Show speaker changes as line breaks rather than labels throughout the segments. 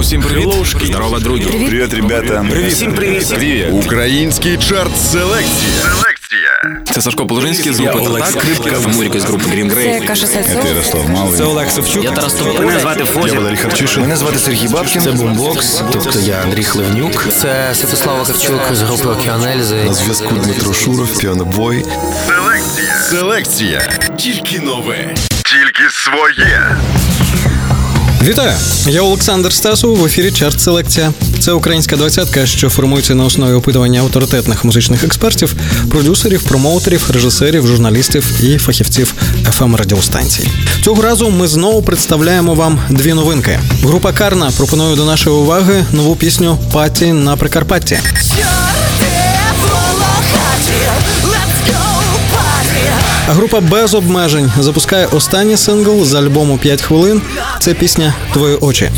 Усім привіт. Здорово, друзі.
Привет, ребята.
Привіт. Всім привіт. Привіт.
Український чарт селекція.
Це Сашко Положинський з групи Олег Скрипка, Муріка з групи Green
Це
Grey.
Каша Сайцов.
Ярослав Малий.
Це Олег Савчук. Я Тарас Тополя. Мене звати
Я Валерій Харчишин. Мене звати Сергій Бабкін.
Це бумбокс, тобто я Андрій Хливнюк. Це Святослав Вакарчук з групи Океанельзи.
На зв'язку Дмитро Шуров, піанобой. Селекція. Тільки нове.
Тільки своє.
Вітаю! Я Олександр Стасов в ефірі Чарт Селекція. Це українська двадцятка, що формується на основі опитування авторитетних музичних експертів, продюсерів, промоутерів, режисерів, журналістів і фахівців fm радіостанцій. Цього разу ми знову представляємо вам дві новинки. Група Карна пропонує до нашої уваги нову пісню Паті на Прикарпатті. Група без обмежень запускає останній сингл з альбому «5 хвилин. Це пісня Твої очі.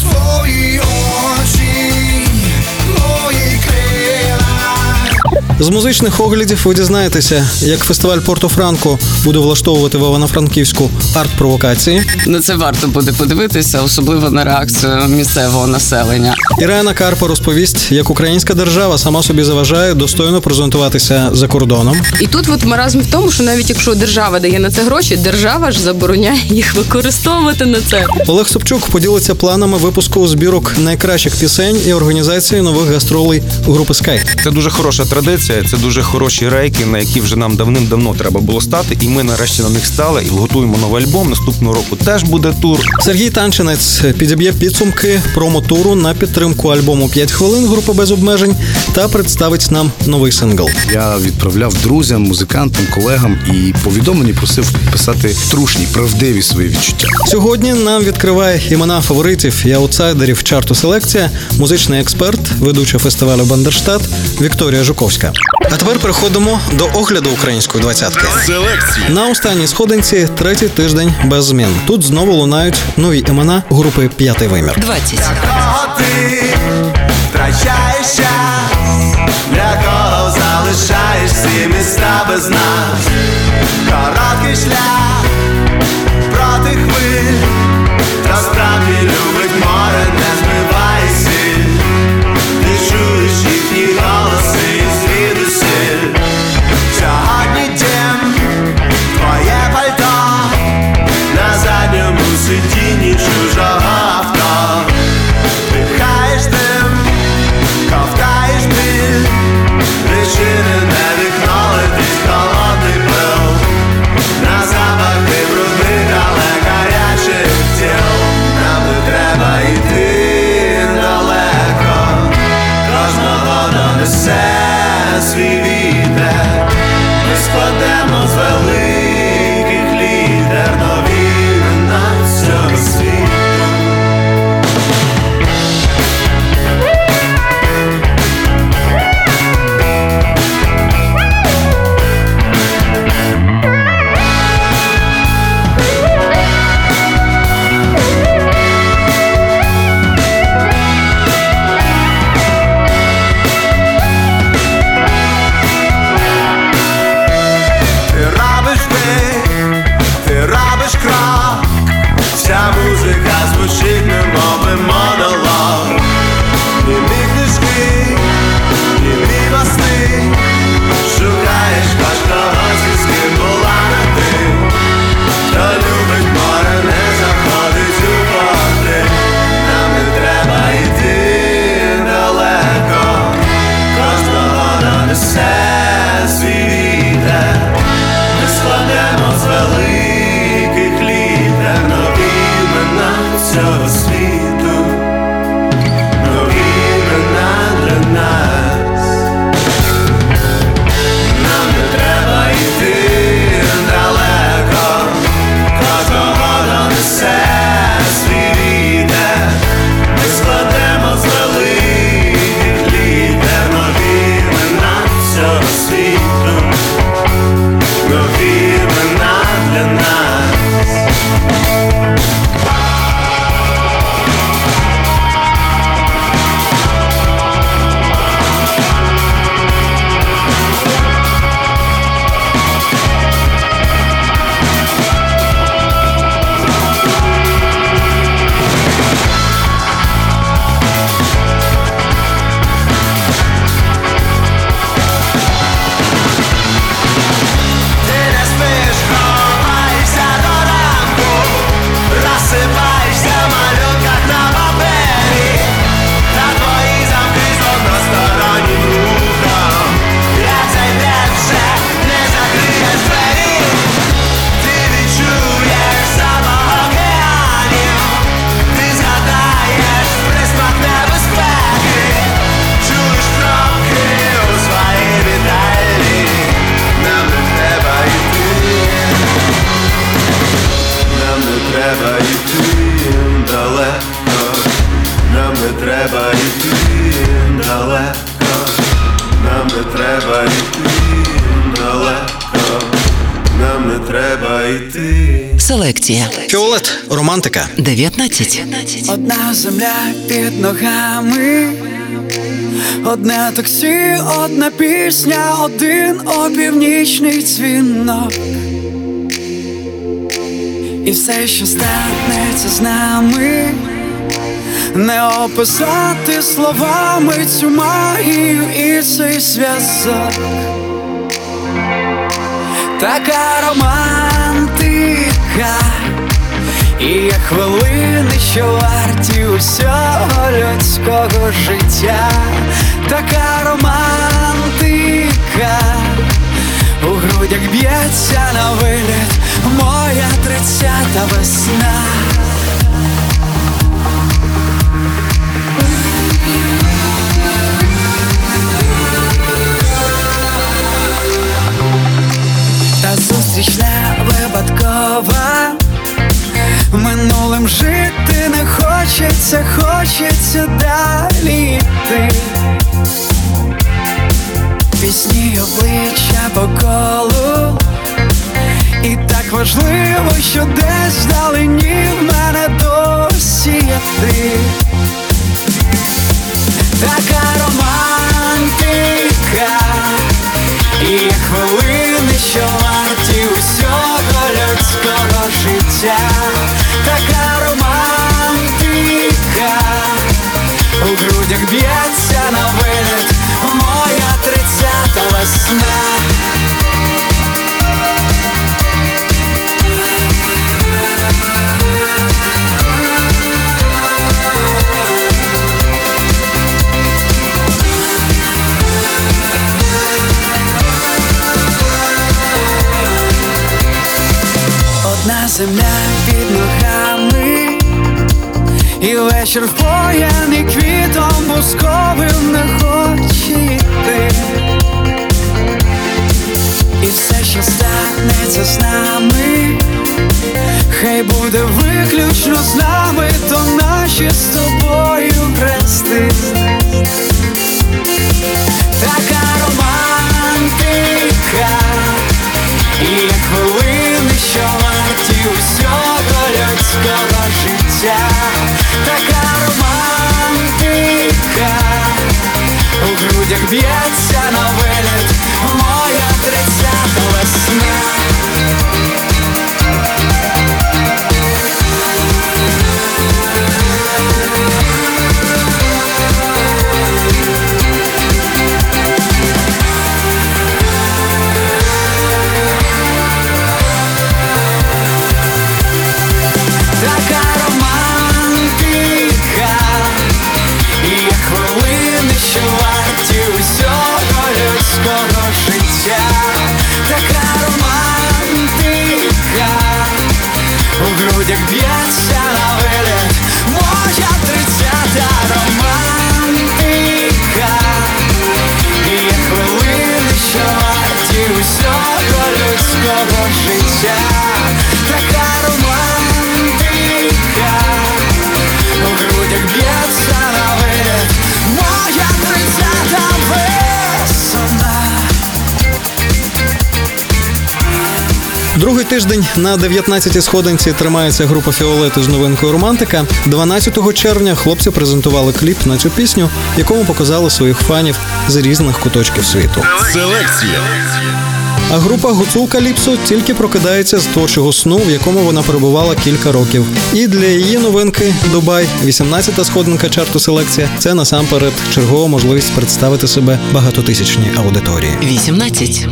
З музичних оглядів ви дізнаєтеся, як фестиваль Порто-Франко буде влаштовувати в Івано-Франківську арт-провокації.
На це варто буде подивитися, особливо на реакцію місцевого населення.
Ірена Карпа розповість, як українська держава сама собі заважає достойно презентуватися за кордоном.
І тут от маразм в тому, що навіть якщо держава дає на це гроші, держава ж забороняє їх використовувати на це.
Олег Собчук поділиться планами випуску збірок найкращих пісень і організації нових гастролей групи Sky.
Це дуже хороша традиція, це дуже хороші рейки, на які вже нам давним-давно треба було стати, і ми нарешті на них стали і готуємо новий альбом. Наступного року теж буде тур.
Сергій Танчинець підіб'є підсумки промо-туру на підтримку альбому «5 хвилин групи без обмежень та представить нам новий сингл.
Я відправляв друзям, музикантам, колегам і повідомлені просив писати трушні, правдиві свої відчуття.
Сьогодні нам відкриває імена фаворитів і аутсайдерів чарту селекція, музичний експерт, ведуча фестивалю Бандерштат Вікторія Жуковська. А тепер переходимо до огляду української двадцятки.
Селекція.
На останній сходинці третій тиждень без змін. Тут знову лунають нові імена групи П'ятий вимір.
20.
ти втрачаєш час, для кого залишаєш ці міста без нас, короткий шлях
Селекція.
Фіолет, романтика.
19.
Одна земля під ногами, одне таксі, одна пісня, один опівнічний дзвінок. І все, що станеться з нами, не описати словами цю магію і цей зв'язок. Така романтика, і є хвилини, що варті усього людського життя, така романтика, у грудях б'ється на виліт моя тридцята весна. Та зустріч не випадкова Минулим жити не хочеться, хочеться далі йти. Пісні обличчя по колу. І так важливо, що десь вдалині в мене досі є ти. Така романтика. І хвилини, що б'ється на виліт моя тридцята весна. Одна земля під ногами, І вечір впоєний квітом бусковим не хоче йти. І все, що станеться з нами, хай буде виключно з нами, то наші з тобою хрести. Така романтика. У
тиждень на 19-й сходинці тримається група Фіолети з новинкою Романтика. 12 червня хлопці презентували кліп на цю пісню, якому показали своїх фанів з різних куточків світу.
Селекція.
А група Гуцул Каліпсо тільки прокидається з творчого сну, в якому вона перебувала кілька років. І для її новинки Дубай, 18-та сходинка чарту селекція. Це насамперед чергова можливість представити себе багатотисячній аудиторії.
18.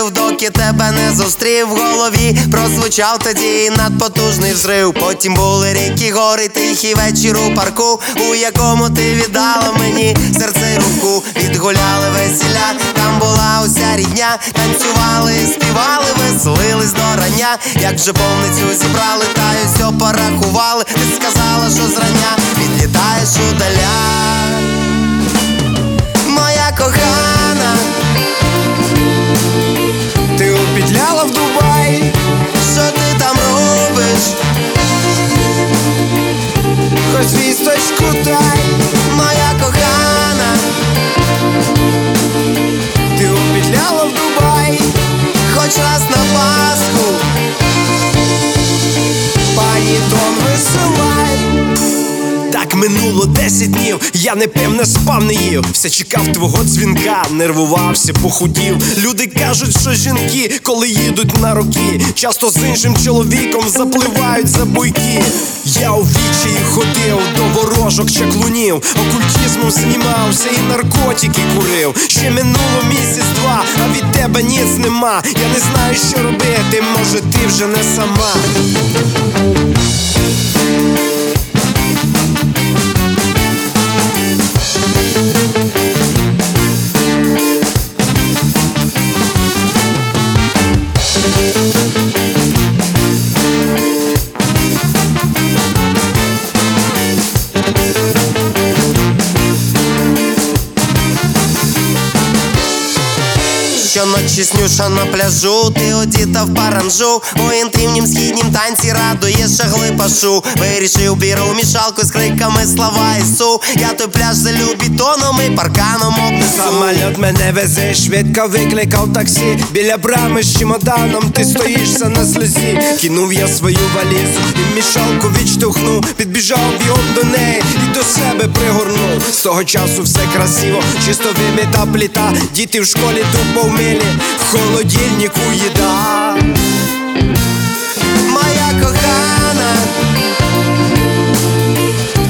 Поганих доки тебе не зустрів в голові. Прозвучав тоді надпотужний взрив. Потім були ріки, гори, тихий вечір у парку, у якому ти віддала мені серце й руку. Від гуляли весіля, там була уся рідня, танцювали, співали, веселились до рання. Як же повницю зібрали, та й все порахували. Ти сказала, що зрання відлітаєш удаля.
В Дубай,
що ти там робиш?
хоч вісточку дай,
Моя кохана,
ти опідляла в Дубай,
хоч раз на Пасху.
пані Дон висилай. Так минуло 10 днів, я не пив, не спав, не їв. Все чекав твого дзвінка, нервувався, похудів. Люди кажуть, що жінки, коли їдуть на роки, часто з іншим чоловіком запливають за буйки. Я у вічі ходив до ворожок чаклунів, окультизмом знімався і наркотики курив. Ще минуло місяць-два, а від тебе ніц нема. Я не знаю, що робити, може ти вже не сама.
Щоночі снюша на пляжу, ти одіта в паранжу У інтимнім східнім танці радує шагли пашу Вирішив біру мішалку з криками слава Ісу Я той пляж залю бетоном і парканом обнесу
Самоліт мене везе, швидко викликав таксі. Біля брами з чемоданом ти стоїшся на сльозі. Кинув я свою валізу і мішалку відштовхнув. Підбіжав бігом до неї і до себе пригорнув. З того часу все красиво, чисто вимита пліта. Діти в школі тупо вмилі, в холодильнику їда.
Моя кохана,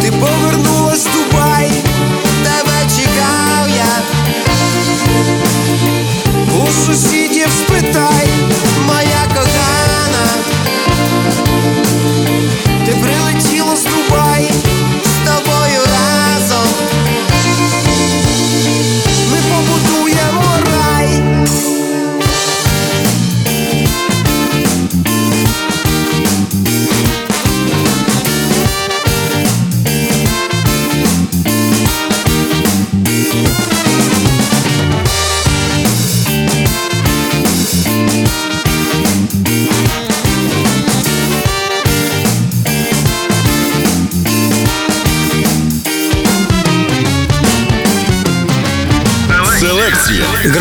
Ти повернулась в Дубай,
тебе чекав я
у сусідів спитай.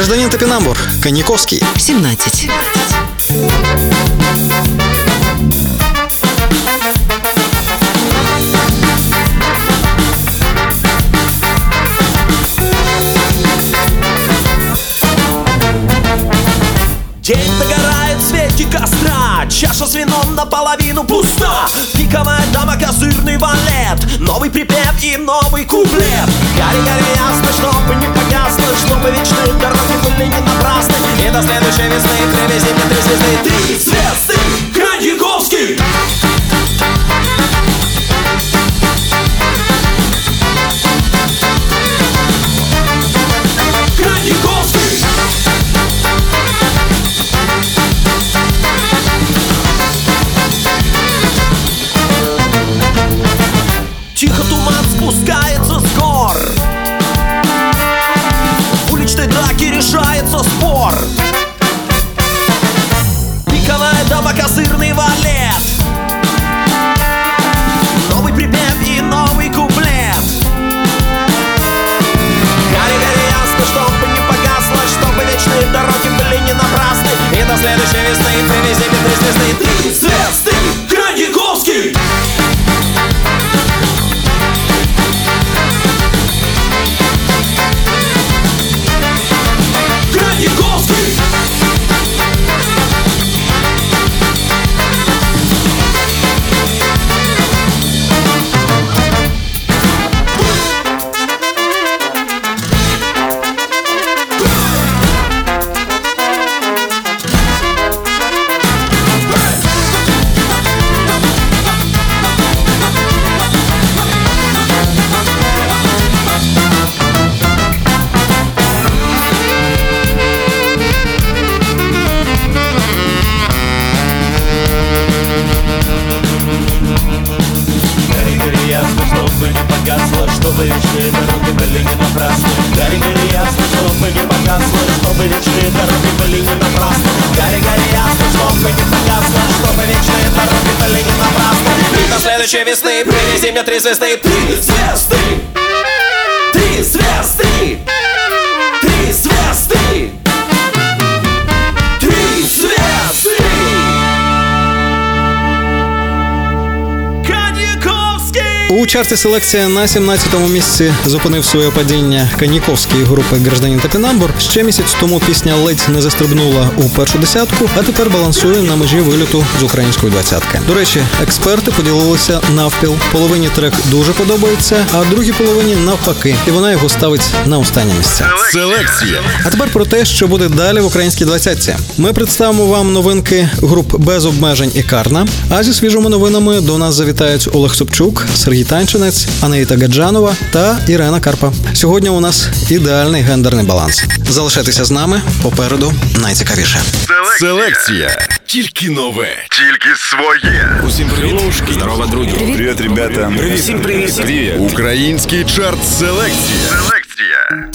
Гражданин Топинамбур, Коньяковский.
17.
День догорает в свете костра Чаша с вином наполовину пуста Пиковая дама, козырный валет Новый припев и новый куплет Гори, гори, ясно, чтобы не погасло Чтобы вечные дороги были не напрасны И до следующей весны привези мне три звезды Три звезды! Коньяковский!
this thing finished.
У селекція на 17-му місці зупинив своє падіння Каніковської групи Гражданін Топінамбур. Ще місяць тому пісня ледь не застрибнула у першу десятку, а тепер балансує на межі виліту з української двадцятки. До речі, експерти поділилися навпіл. Половині трек дуже подобається, а другій половині навпаки, і вона його ставить на останнє місце.
Селекція.
А тепер про те, що буде далі в українській двадцятці. Ми представимо вам новинки груп без обмежень і Карна. А зі свіжими новинами до нас завітають Олег Собчук, Сергій Танчинець, Анаїта Гаджанова та Ірена Карпа. Сьогодні у нас ідеальний гендерний баланс. Залишайтеся з нами попереду найцікавіше.
Селекція. Тільки нове.
Тільки своє.
Усім привіт. Здорово, друзі. Привіт, ребята. Привіт. Всім привіт. Привіт. Український чарт селекція.
Селекція.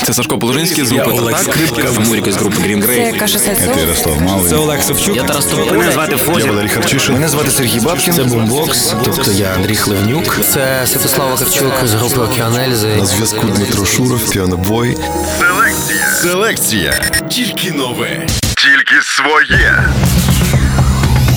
Це Сашко Положинський з групи Татак, Скрипка Муріка з групи Green Grey.
Це Ярослав Малий.
Це Олег Савчук. Я Тарас Мене звати
Я Валерій Харчишин. Мене звати Сергій Бабкін.
Це бумбокс, тобто я Андрій Хливнюк. Це Святослав Вакарчук з групи Океанельзи.
На зв'язку Дмитро Шуров, піанобой.
Селекція.
Селекція. Тільки нове.
Тільки своє.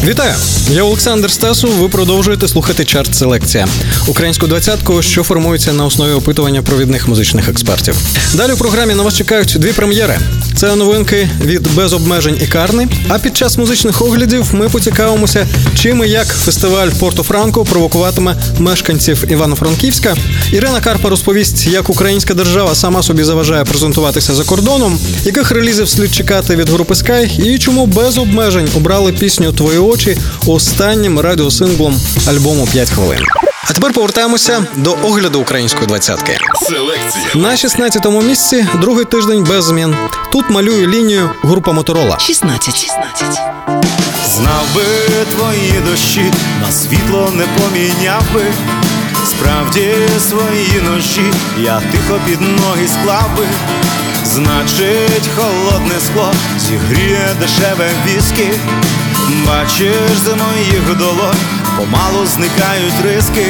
Вітаю! Я Олександр Стасу. Ви продовжуєте слухати чарт селекція українську двадцятку, що формується на основі опитування провідних музичних експертів. Далі у програмі на вас чекають дві прем'єри. Це новинки від без обмежень і карни. А під час музичних оглядів ми поцікавимося, чим і як фестиваль Порто Франко провокуватиме мешканців Івано-Франківська. Ірина Карпа розповість, як українська держава сама собі заважає презентуватися за кордоном, яких релізів слід чекати від групи Sky і чому без обмежень обрали пісню Твої очі останнім радіосинглом альбому «5 хвилин. А тепер повертаємося до огляду української двадцятки.
Селекція.
На 16-му місці другий тиждень без змін. Тут малює лінію група Моторола.
16.
Знав би твої дощі, на світло не поміняв би. Справді свої ножі, я тихо під ноги склав би. Значить, холодне скло зігріє дешеве віскі. Бачиш, за моїх долонь помалу зникають риски.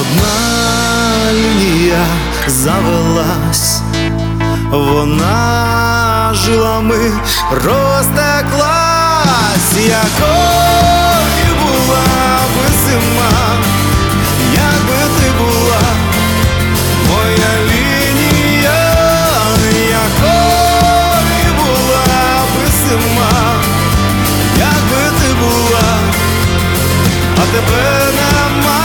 Одна лінія завелась, вона жилами розтеклась, якою була би зима, тебе нема.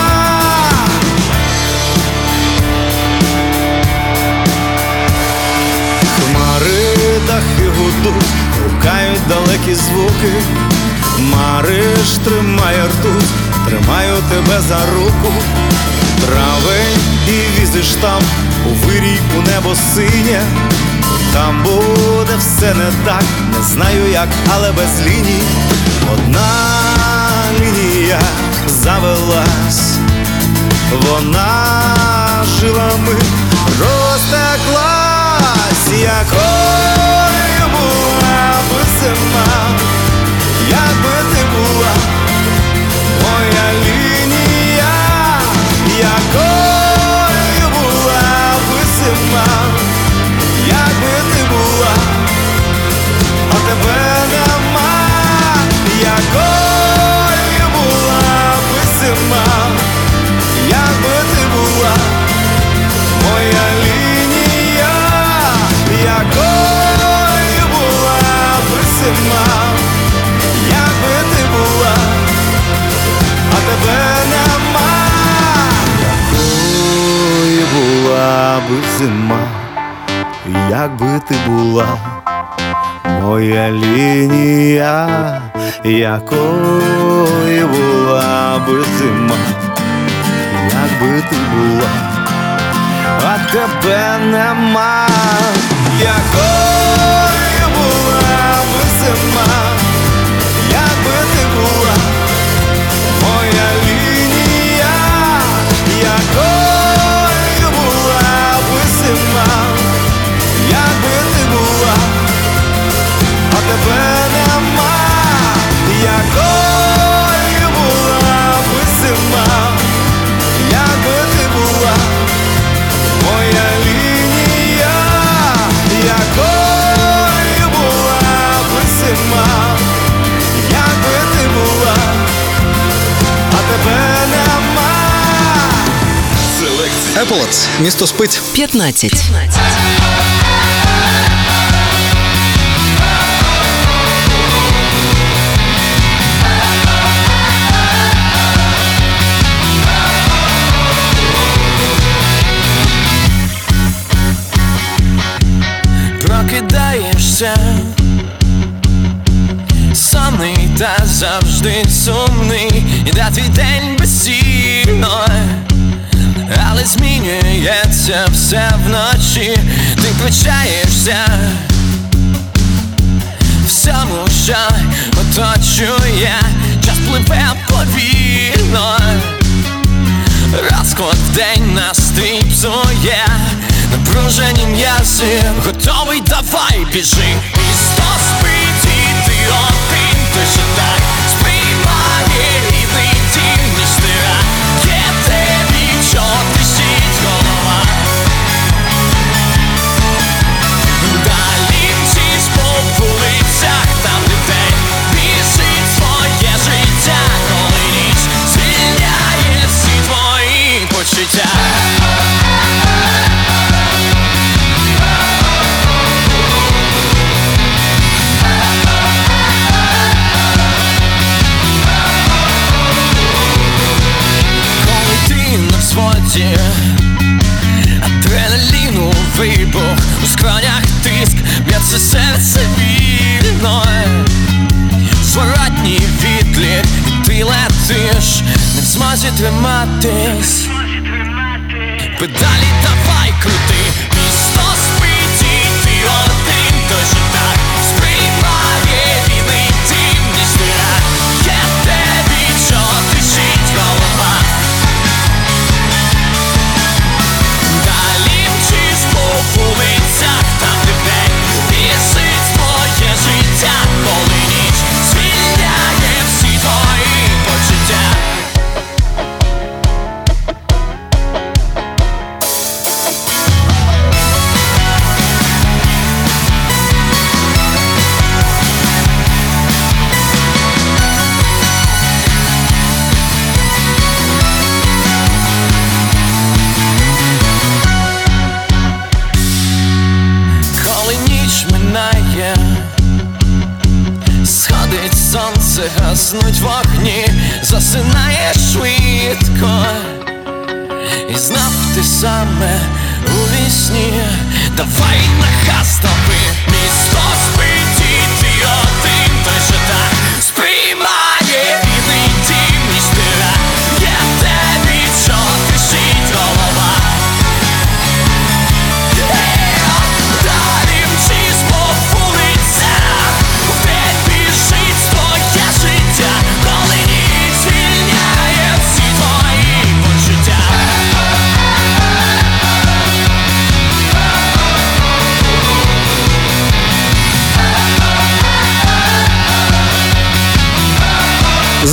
Хмари дахи гудуть, гукають далекі звуки. Мариш тримає ртуть, тримаю тебе за руку. Травень і візиш там у вирій у небо синє. Там буде все не так, не знаю як, але без ліній. Одна лінія завелась, вона жилами розтеклась, якою була би зима, якби ти була. Моя лінія, якою була би зима, якби ти була, а тебе нема, була зима, якби ти була, моя лінія, якою була би зима, якби ти була, а тебе нема, якою була би зима, якби ти була. Моя лінія, якою була би зима, якби ти була, а тебе нема, якою була би зима, якби ти була, моя лінія, якою була би зима, якби ти була якою була би сама, якби ти була, а тебе
нема. Еполац, місто спить.
15. 15.
Прокидаєшся Сонний та завжди сумний. Іде твій день безсільно але змінюється все вночі, ти включаєшся всьому, що оточує, час пливе повільно, розклад в день настрій псує, напружені м'язи, готовий, давай біжи, місто спить і ти один, ти що так взводі Адреналіну вибух У скронях тиск Б'ється серце вільно Зворотній відлік І ти летиш Не в змозі триматись Педалі давай крути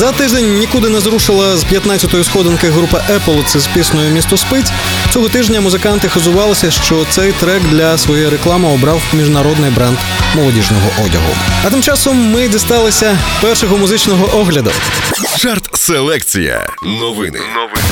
За тиждень нікуди не зрушила з 15-ї сходинки група Apple з піснею Місто спить. Цього тижня музиканти хизувалися, що цей трек для своєї реклами обрав міжнародний бренд молодіжного одягу. А тим часом ми дісталися першого музичного огляду.
Чарт селекція. Новини.
Новини.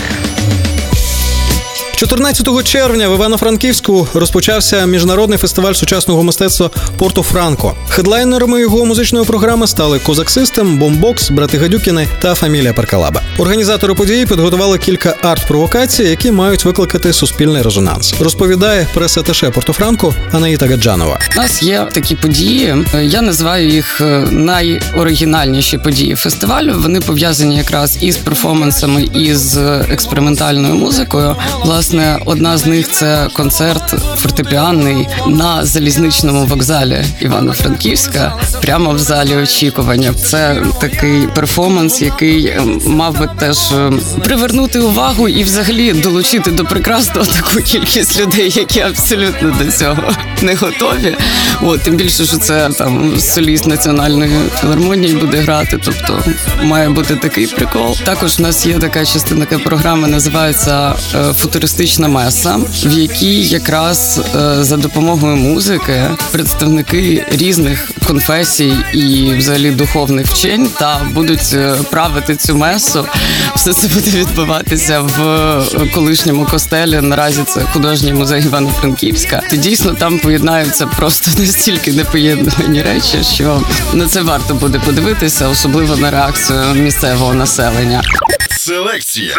14 червня в Івано-Франківську розпочався міжнародний фестиваль сучасного мистецтва Порто Франко. Хедлайнерами його музичної програми стали Козак Систем, Бомбокс, Брати Гадюкіни та Фамілія Перкалаба. Організатори події підготували кілька арт-провокацій, які мають викликати суспільний резонанс. Розповідає прес-аташе Порто Франко Анаїта Гаджанова.
У нас є такі події. Я називаю їх е, найоригінальніші події фестивалю. Вони пов'язані якраз із перформансами і з експериментальною музикою. Власне, одна з них це концерт фортепіанний на залізничному вокзалі Івано-Франківська, прямо в залі очікування. Це такий перформанс, який е, мав би теж е, привернути увагу і взагалі долучити до прекрасного таку кількість людей, які абсолютно до цього не готові. От тим більше, що це там соліст національної філармонії буде грати. Тобто має бути такий прикол. Також в нас є така частина програми, називається е, футуристична артистична меса, в якій якраз е, за допомогою музики представники різних конфесій і взагалі духовних вчень та будуть е, правити цю месу. Все це буде відбуватися в колишньому костелі. Наразі це художній музей Івано-Франківська. І дійсно там поєднаються просто настільки непоєднувані речі, що на це варто буде подивитися, особливо на реакцію місцевого населення.
Селекція.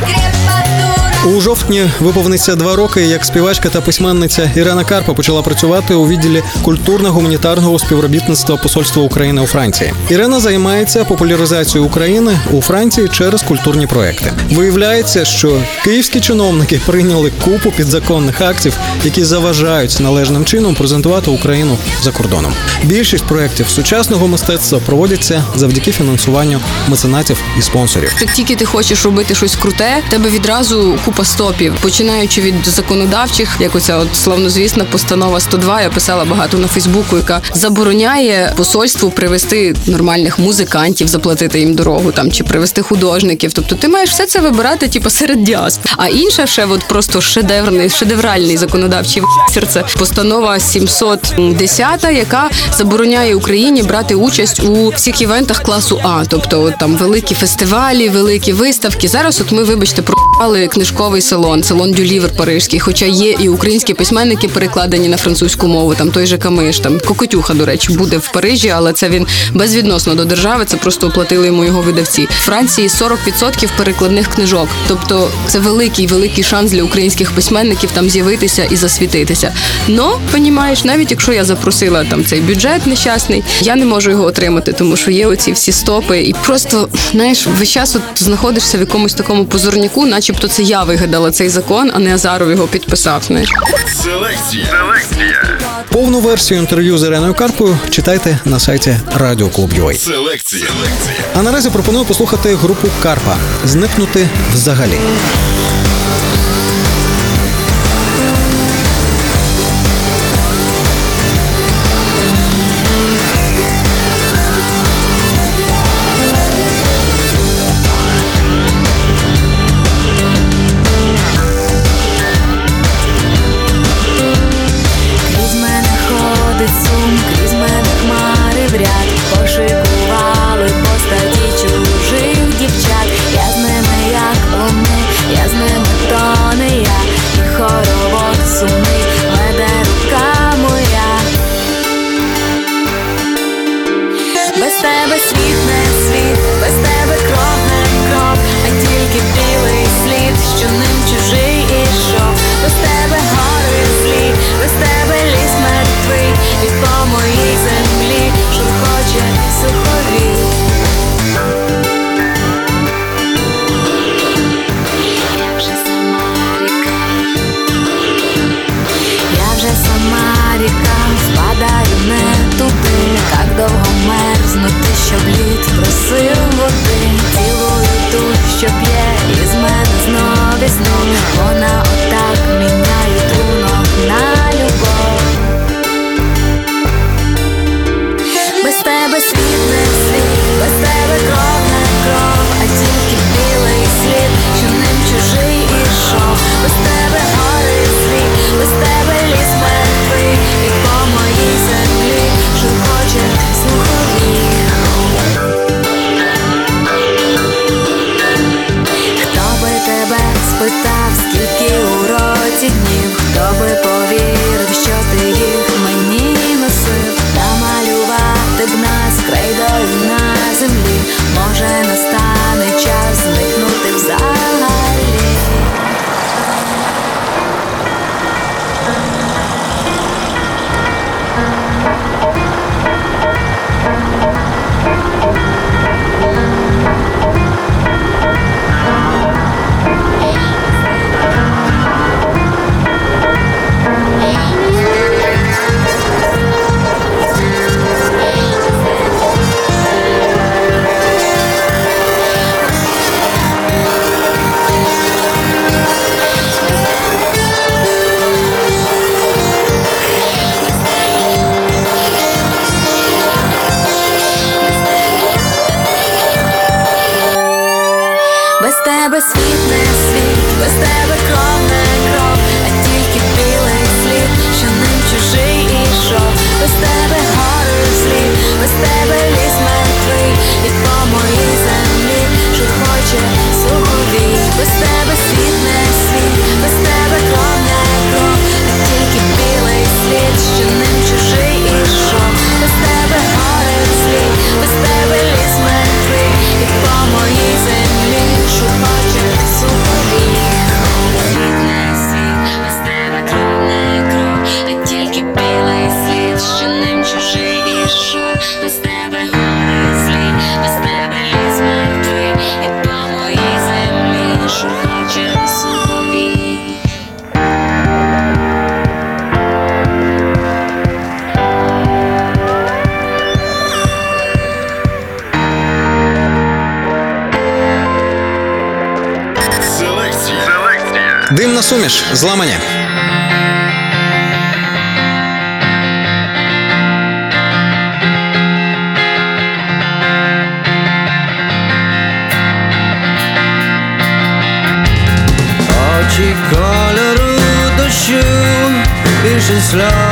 te creo.
У жовтні виповниться два роки, як співачка та письменниця Ірена Карпа почала працювати у відділі культурно-гуманітарного співробітництва Посольства України у Франції. Ірена займається популяризацією України у Франції через культурні проекти. Виявляється, що київські чиновники прийняли купу підзаконних актів, які заважають належним чином презентувати Україну за кордоном. Більшість проєктів сучасного мистецтва проводяться завдяки фінансуванню меценатів і спонсорів.
Як тільки ти хочеш робити щось круте, тебе відразу купа стопів, починаючи від законодавчих, як оця от славнозвісна постанова 102, Я писала багато на Фейсбуку, яка забороняє посольству привести нормальних музикантів, заплатити їм дорогу там чи привести художників. Тобто ти маєш все це вибирати, типу, серед діасп. А інша ще от просто шедеврний, шедевральний законодавчий це постанова 710, яка забороняє Україні брати участь у всіх івентах класу А, тобто от, там великі фестивалі, великі виставки. Зараз, от ми, вибачте, проали книжковий салон, салон Дюлівер Парижський, хоча є і українські письменники перекладені на французьку мову. Там той же Камиш, там Кокотюха, до речі, буде в Парижі, але це він безвідносно до держави. Це просто оплатили йому його видавці. В Франції 40% перекладних книжок. Тобто це великий великий шанс для українських письменників там з'явитися і засвітитися. Но понімаєш, навіть якщо я запросила там цей бюджет нещасний, я не можу його отримати, тому що є оці всі стопи, і просто знаєш, весь час от знаходишся в якомусь такому позорняку, начебто це я вигадала цей закон, а не Азаров його підписав. Не
Селекція.
Селекція.
Повну версію інтерв'ю з Іреною Карпою читайте на сайті Радіо Клуб Юей.
Селекція.
А наразі пропоную послухати групу Карпа зникнути взагалі.
суміш зламання.
Очі кольору дощу, більше сльоз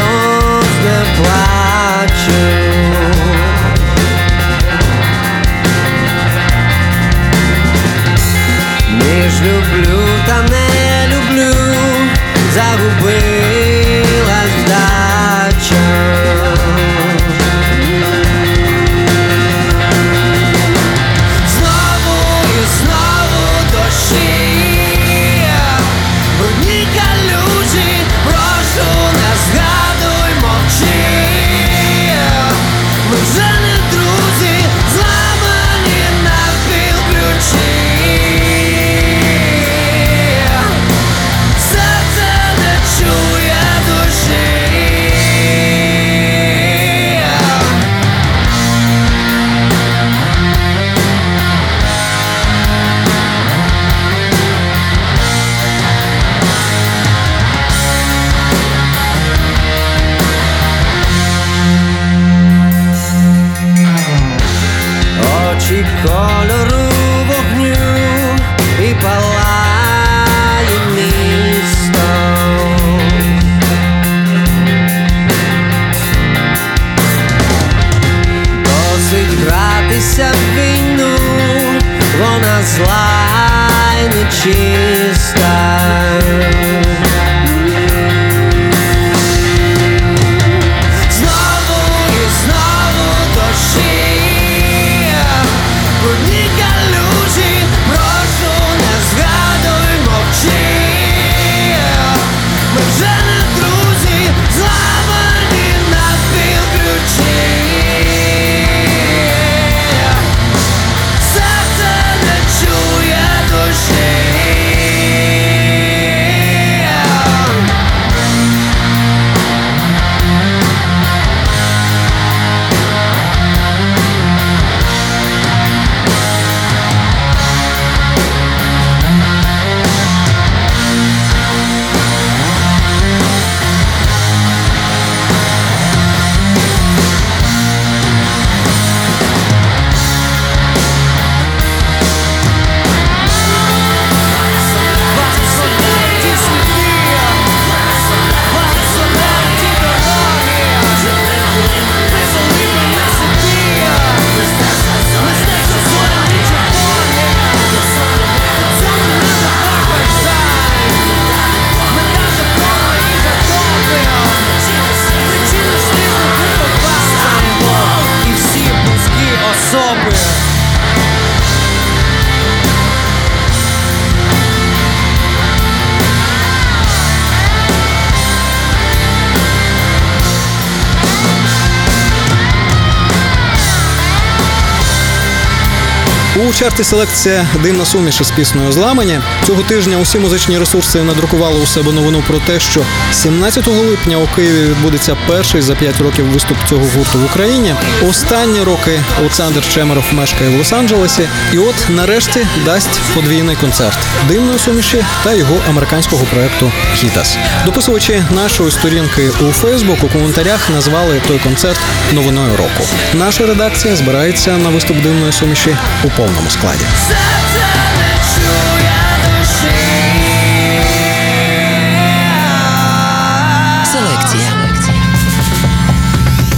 У чарті селекція дивна суміш із піснею зламання. Цього тижня усі музичні ресурси надрукували у себе новину про те, що 17 липня у Києві відбудеться перший за 5 років виступ цього гурту в Україні. Останні роки Олександр Чемеров мешкає в Лос-Анджелесі, і от нарешті дасть подвійний концерт дивної суміші та його американського проекту Гітас. Дописувачі нашої сторінки у Фейсбук у коментарях назвали той концерт новиною року. Наша редакція збирається на виступ дивної суміші у повному складі.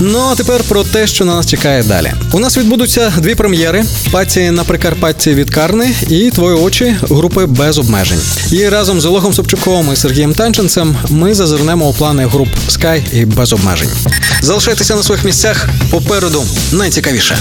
Ну а тепер про те, що на нас чекає далі. У нас відбудуться дві прем'єри: паті на Прикарпатті від Карни і твої очі групи без обмежень. І разом з Олегом Собчуком і Сергієм Танченцем ми зазирнемо у плани груп Sky і без обмежень. Залишайтеся на своїх місцях. Попереду найцікавіше.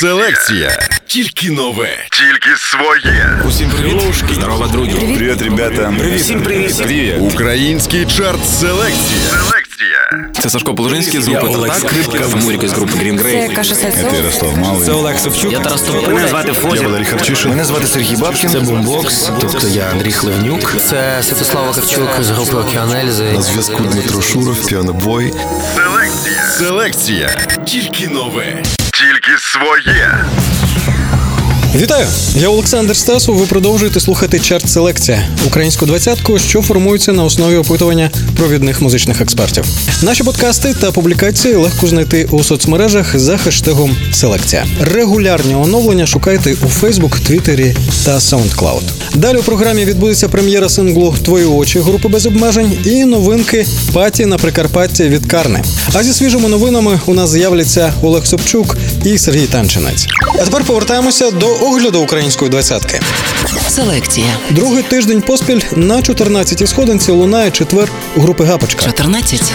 Селекція.
Тільки нове. Тільки своє.
Усім привіт. Здорово, друзі.
Привіт, ребята.
Всім привіт. Привіт.
Український чарт селекція.
Селекція.
Це Сашко Положинський з групи Татак, Скрипка в Муріка з групи Green Grey.
Каша
Це Ярослав Малий.
Це Олег Савчук. Я Тарас Тополя.
Мене звати Фозі.
Я Валерій Харчишин. Мене звати Сергій Бабкін.
Це бумбокс, тобто я Андрій Хливнюк. Це Святослав Харчук з групи Океанельзи.
На зв'язку Дмитро Шуров, піанобой.
Селекція.
Селекція.
Тільки нове. Тільки своє.
Вітаю! Я Олександр Стасов. Ви продовжуєте слухати чарт селекція українську двадцятку, що формується на основі опитування провідних музичних експертів. Наші подкасти та публікації легко знайти у соцмережах за хештегом Селекція. Регулярні оновлення шукайте у Фейсбук, Твіттері та SoundCloud. Далі у програмі відбудеться прем'єра синглу Твої очі групи без обмежень і новинки паті на Прикарпатті від Карни. А зі свіжими новинами у нас з'являться Олег Собчук і Сергій Танчинець. А тепер повертаємося до огляду української двадцятки.
Селекція.
Другий тиждень поспіль на 14-й сходинці лунає четвер групи Гапочка.
14.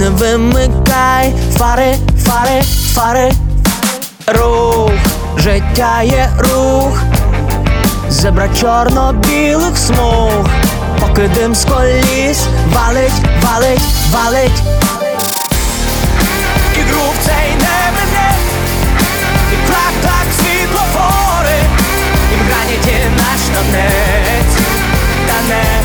Не вимикай. Фари, фари,
фари, рух, життя є рух, зебра чорно-білих смуг, поки дим з коліс валить, валить, валить. І грув не мене, і так світлофори, і в граніті наш танець, тане,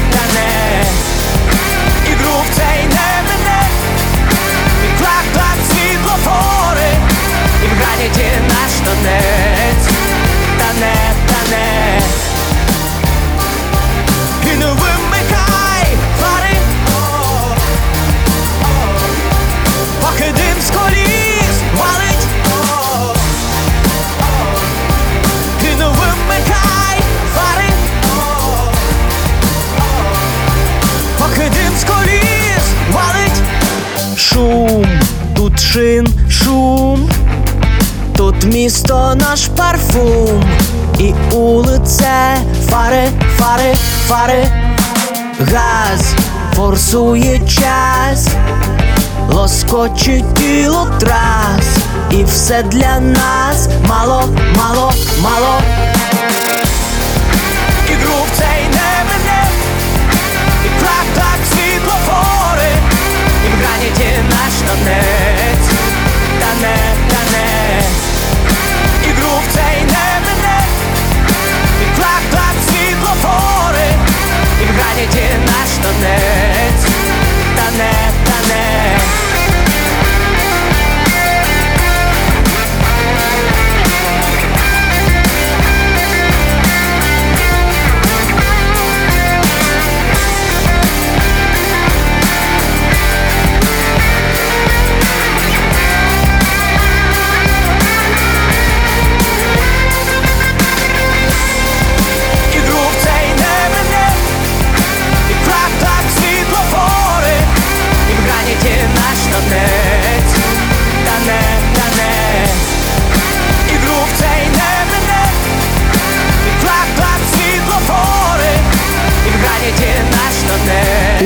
і в граніті наш танець, тане, тане. І не вимикай фари Поки дим з коліс валить І не вимикай фари Поки дим з коліс валить Шум, тут шин, місто наш парфум. І улице фари, фари, фари. Газ форсує час. Лоскочить тіло трас. І все для нас мало, мало, мало. І грув цей не мене. І клак так світлофори І в граніті наш танець наш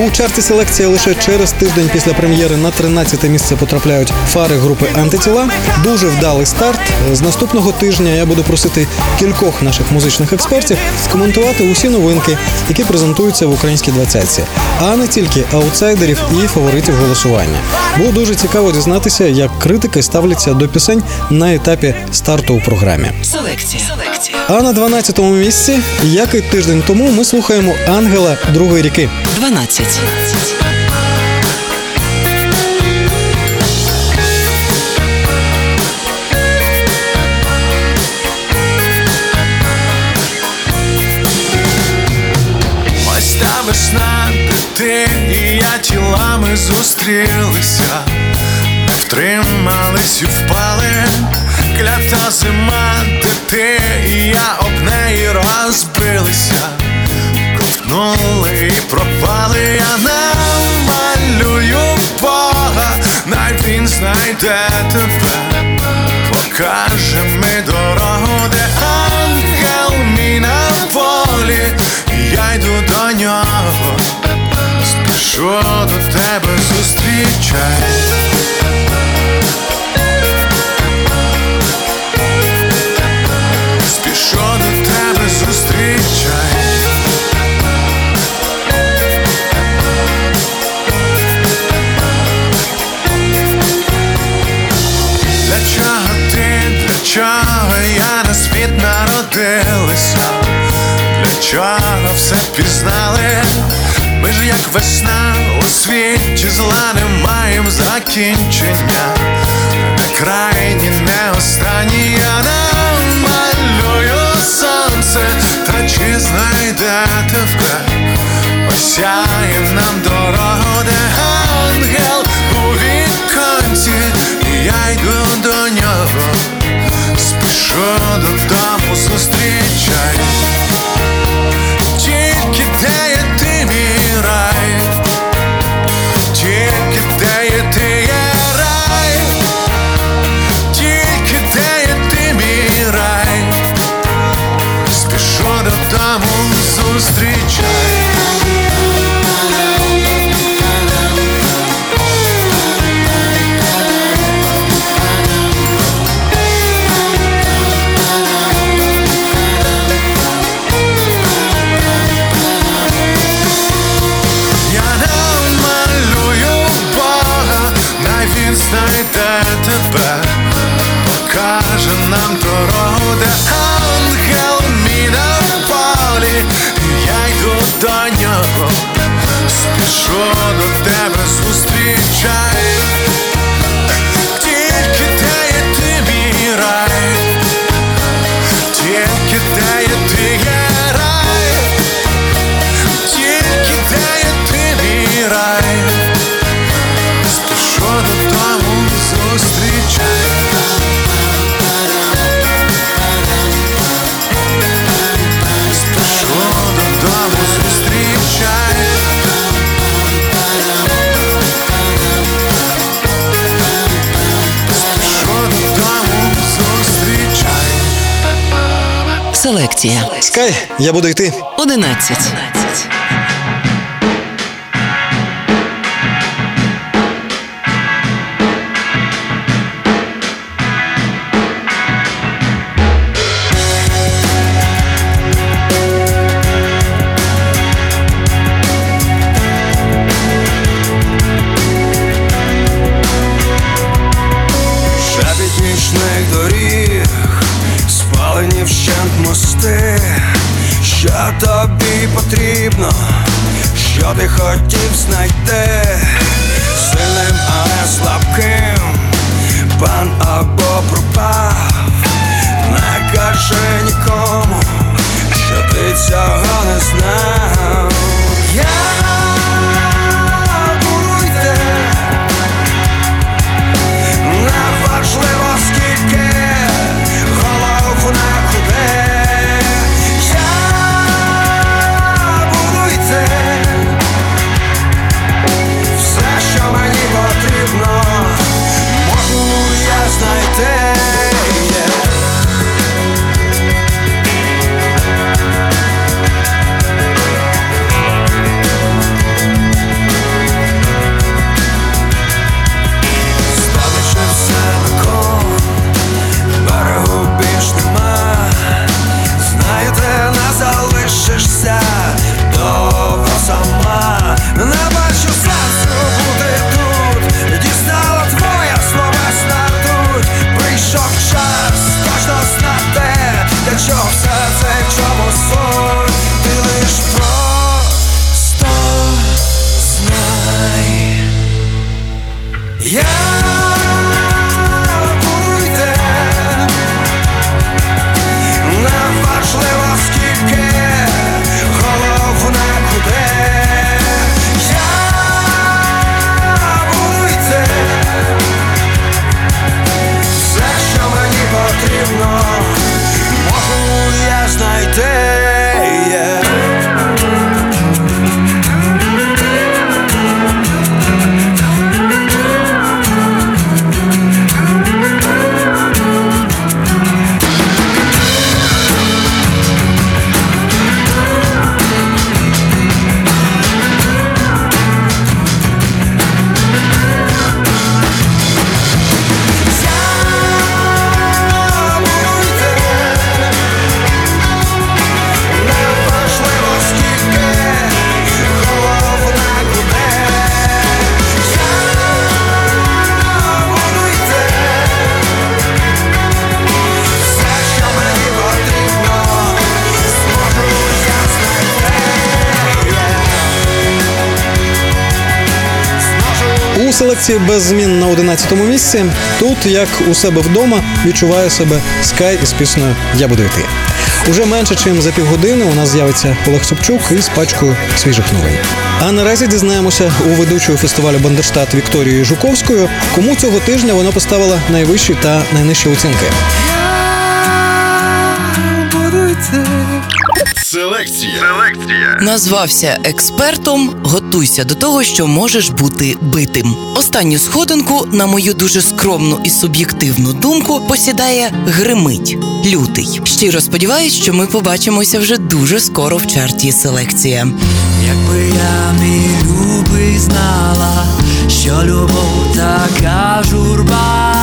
У чарті селекція лише через тиждень після прем'єри на 13 місце потрапляють фари групи антитіла. Дуже вдалий старт. З наступного тижня я буду просити кількох наших музичних експертів скоментувати усі новинки, які презентуються в українській двадцятці, а не тільки аутсайдерів і фаворитів голосування. Було дуже цікаво дізнатися, як критики ставляться до пісень на етапі старту у програмі.
Селекція.
А на 12-му місці, як і тиждень тому, ми слухаємо Ангела другої ріки.
12.
Ось та весна, де і я тілами зустрілися, не втримались впали, клята зима, де ти і я об неї розбилися, і пропали, я намалюю Бога, най він знайде тебе, покаже ми дорогу, де ангел мій на полі, я йду до нього, спішу до тебе зустрічай. Чого я на світ народилася? Для чого все пізнали? Ми ж як весна у світі зла не маєм закінчення, не крайні, не останні я намалюю сонце, та чи знайде тебе? Осяє нам дорогу, де ангел у віконці, і я йду до нього,
Селекція.
Скай, я буду йти.
11.
У без змін на 11-му місці. Тут, як у себе вдома, відчуває себе Скай із піснею Я буду йти. Уже менше, ніж за півгодини у нас з'явиться Олег Собчук із пачкою свіжих новин. А наразі дізнаємося у ведучої фестивалю Бандерштат Вікторії Жуковською, кому цього тижня вона поставила найвищі та найнижчі оцінки.
Селекція. Селекція.
Назвався експертом. Готуйся до того, що можеш бути битим. Останню сходинку, на мою дуже скромну і суб'єктивну думку, посідає гримить лютий. Щиро сподіваюсь, що ми побачимося вже дуже скоро в чарті селекція.
Якби я мій любий знала, що любов така журба.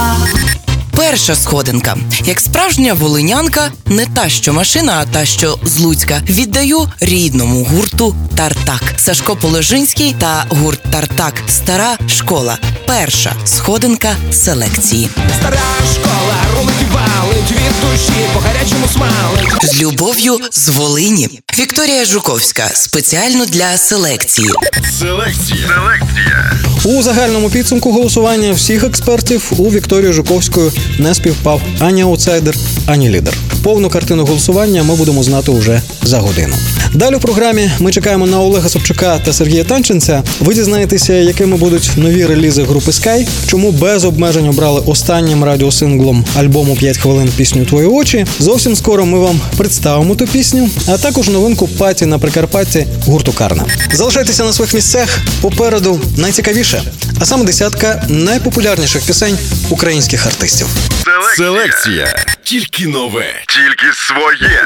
Перша сходинка. Як справжня волинянка, не та, що машина, а та, що з Луцька, віддаю рідному гурту Тартак. Сашко Положинський та гурт Тартак. Стара школа. Перша сходинка селекції.
Стара школа, ролики валить від душі, по гарячому смалить.
З любов'ю з Волині. Вікторія Жуковська спеціально для селекції.
Селекція. Селекція.
У загальному підсумку голосування всіх експертів у Вікторію Жуковською не співпав ані аутсайдер, ані лідер. Повну картину голосування ми будемо знати уже за годину. Далі в програмі ми чекаємо на Олега Собчука та Сергія Танченця. Ви дізнаєтеся, якими будуть нові релізи групи Sky, чому без обмежень обрали останнім радіосинглом альбому «5 хвилин пісню Твої очі. Зовсім скоро ми вам представимо ту пісню, а також новинку паті на Прикарпатті гурту Карна. Залишайтеся на своїх місцях. Попереду найцікавіше, а саме десятка найпопулярніших пісень українських артистів.
Селекція.
Тільки нове.
Тільки своє.